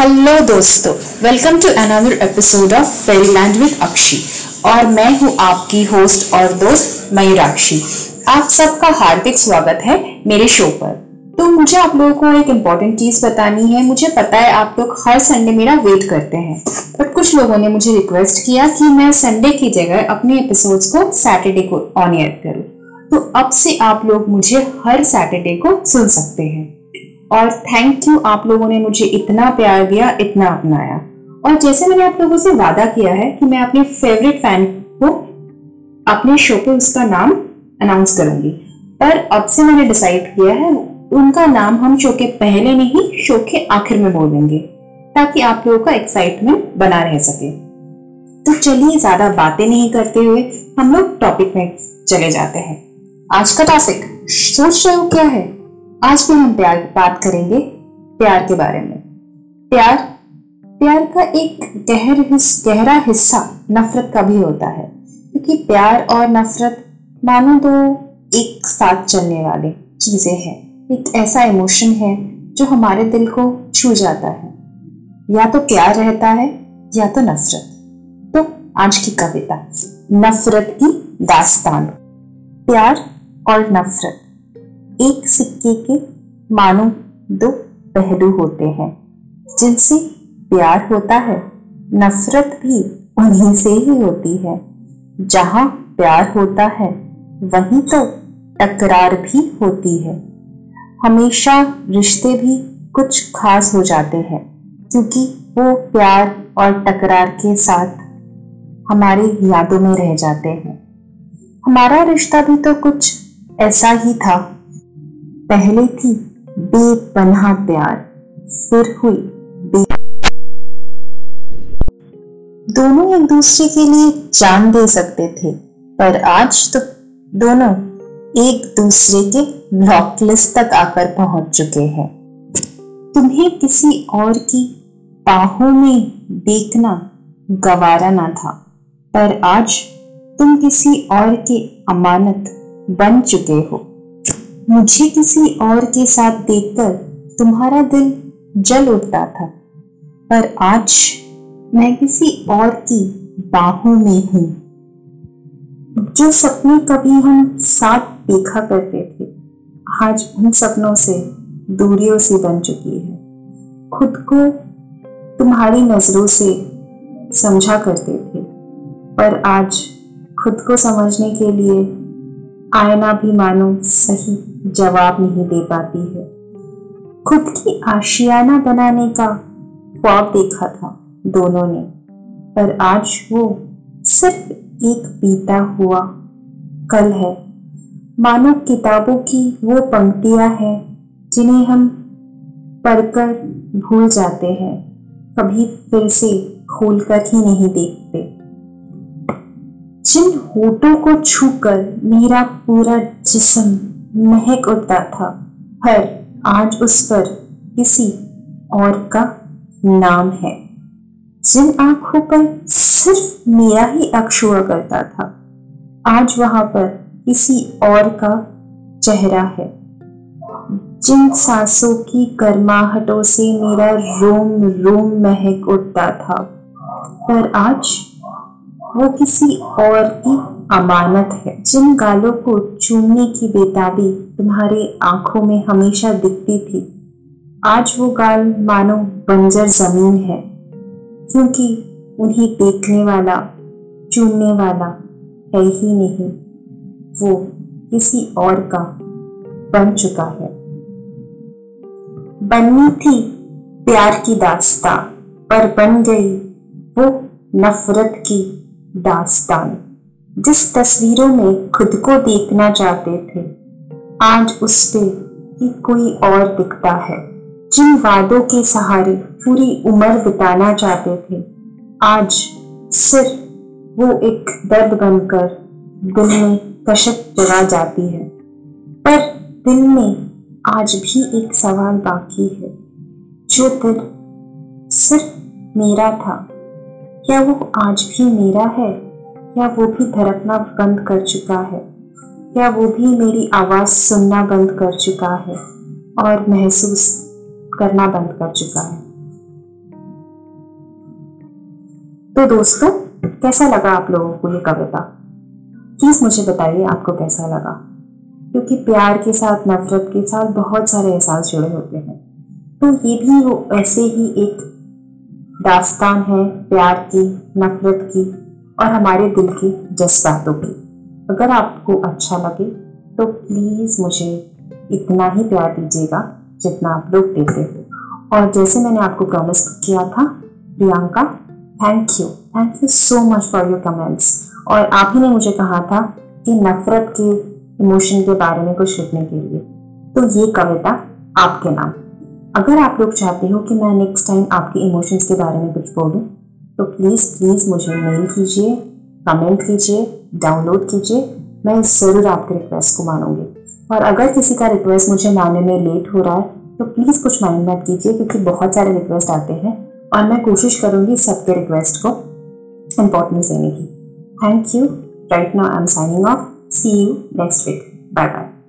Hello दोस्तों welcome to another episode of Fairyland with Akshi और मैं हूँ आपकी होस्ट और दोस्त मयूराक्षी। आप सबका हार्दिक स्वागत है मेरे शो पर। तो मुझे आप लोगों को एक इंपॉर्टेंट चीज़ बतानी है। मुझे पता है आप लोग हर संडे मेरा वेट करते हैं। बट कुछ लोगों ने मुझे रिक्वेस्ट किया कि मैं संडे की जगह अपने एपिसोड्स को सैटरडे को ऑन एयर करूँ। तो अब से आप लोग मुझे हर सैटरडे को सुन सकते हैं। और थैंक यू आप लोगों ने मुझे इतना प्यार दिया, इतना अपनाया। और जैसे मैंने आप लोगों से वादा किया है कि मैं अपने फेवरेट फ़ैन को अपने शो पे उसका नाम अनाउंस करूँगी। पर अब से मैंने डिसाइड किया है, उनका नाम हम शो के पहले नहीं शो के आखिर में बोल देंगे, ताकि आप लोगों का एक्साइटमेंट बना रह सके। तो चलिए, ज़्यादा बातें नहीं करते हुए हम लोग टॉपिक में चले जाते हैं। आज का टॉपिक सोच रहे हो क्या है? आज भी हम प्यार बात करेंगे प्यार के बारे में। प्यार प्यार का एक गहर हिस, गहरा हिस्सा नफरत का भी होता है क्योंकि प्यार और नफरत मानो दो एक साथ चलने वाले चीज़ें हैं। एक ऐसा इमोशन है जो हमारे दिल को छू जाता है। या तो प्यार रहता है या तो नफरत। तो आज की कविता नफरत की दास्तान। प्यार और नफरत। एक सिक्के के मानो दो पहलू होते हैं, जिनसे प्यार होता है, नफरत भी उन्हीं से ही होती है। जहाँ प्यार होता है, वहीं तो टकरार भी होती है। हमेशा रिश्ते भी कुछ खास हो जाते हैं, क्योंकि वो प्यार और टकरार के साथ हमारे यादों में रह जाते हैं। हमारा रिश्ता भी तो कुछ ऐसा ही था पहले थी बेपनाह प्यार, फिर हुई बे दोनों एक दूसरे के लिए जान दे सकते थे, पर आज तो दोनों एक दूसरे के ब्लॉकलिस्ट तक आकर पहुँच चुके हैं। तुम्हें किसी और की बाहों में देखना गवारा ना था, पर आज तुम किसी और के अमानत बन चुके हो। मुझे किसी और के साथ देखकर तुम्हारा दिल जल उठता था। पर आज मैं किसी और की बाहों में हूँ, जो सपने कभी हम साथ देखा करते थे। आज उन सपनों से दूरियों से बन चुकी है। खुद को तुम्हारी नज़रों से समझा करते थे। पर आज खुद को समझने के लिए आईना भी मानो सही जवाब नहीं दे पाती है। खुद की आशियाना बनाने का ख्वाब देखा था दोनों ने, पर आज वो सिर्फ़ एक बीता हुआ कल है। मानो किताबों की वो पंक्तियाँ हैं जिन्हें हम पढ़कर भूल जाते हैं, कभी फिर से खोलकर ही नहीं देखते। जिन होठों को छूकर मेरा पूरा जिस्म महक उठता था पर आज उस पर किसी और का नाम है। जिन आँखों पर सिर्फ़ मेरा ही अक्ष हुआ करता था, आज वहाँ पर किसी और का चेहरा है। जिन सांसों की गर्माहटों से मेरा रोम रोम महक उठता था, पर आज वो किसी और की अमानत है। जिन गालों को चूमने की बेताबी तुम्हारे आँखों में हमेशा दिखती थी, आज वो गाल मानो बंजर ज़मीन है, क्योंकि उन्हें देखने वाला, चूमने वाला है ही नहीं। वो किसी और का बन चुका है। बननी थी प्यार की दास्ता, पर बन गई वो नफरत की दास्तान जिस तस्वीरों में खुद को देखना चाहते थे, आज उस पे ही कोई और दिखता है। जिन वादों के सहारे पूरी उम्र बिताना चाहते थे, आज सिर्फ़ वो एक दर्द बनकर दिल में कशक जगा जाती है। पर दिल में आज भी एक सवाल बाकी है। जो दिल सिर्फ़ मेरा था क्या वो आज भी मेरा है क्या वो भी धड़कना बंद कर चुका है क्या वो भी मेरी आवाज़ सुनना बंद कर चुका है और महसूस करना बंद कर चुका है। तो दोस्तों, कैसा लगा आप लोगों को ये कविता? प्लीज़ मुझे बताइए आपको कैसा लगा? क्योंकि प्यार के साथ, नफरत के साथ बहुत सारे एहसास जुड़े होते हैं। तो ये भी वो ऐसे ही एक दास्तान है प्यार की, नफरत की और हमारे दिल की जज्बातों की। अगर आपको अच्छा लगे तो प्लीज़ मुझे इतना ही प्यार दीजिएगा जितना आप लोग देते हो। और जैसे मैंने आपको प्रॉमिस किया था, Priyanka thank you thank you so much for your comments और आप ही ने मुझे कहा था कि नफरत के इमोशन के बारे में कुछ लिखने के लिए। तो ये कविता आपके नाम। अगर आप लोग चाहते हो कि मैं नेक्स्ट टाइम आपके इमोशंस के बारे में कुछ बोलूँ तो प्लीज़ प्लीज़ मुझे मेल कीजिए कमेंट कीजिए डाउनलोड कीजिए। मैं ज़रूर आपके रिक्वेस्ट को मानूँगी। और अगर किसी का रिक्वेस्ट मुझे मानने में लेट हो रहा है तो प्लीज़ कुछ माइंड मत कीजिए, क्योंकि बहुत सारे रिक्वेस्ट आते हैं। और मैं कोशिश करूँगी सबके रिक्वेस्ट को इम्पोर्टेंस देने की। Thank you right now I am signing off see you next week bye bye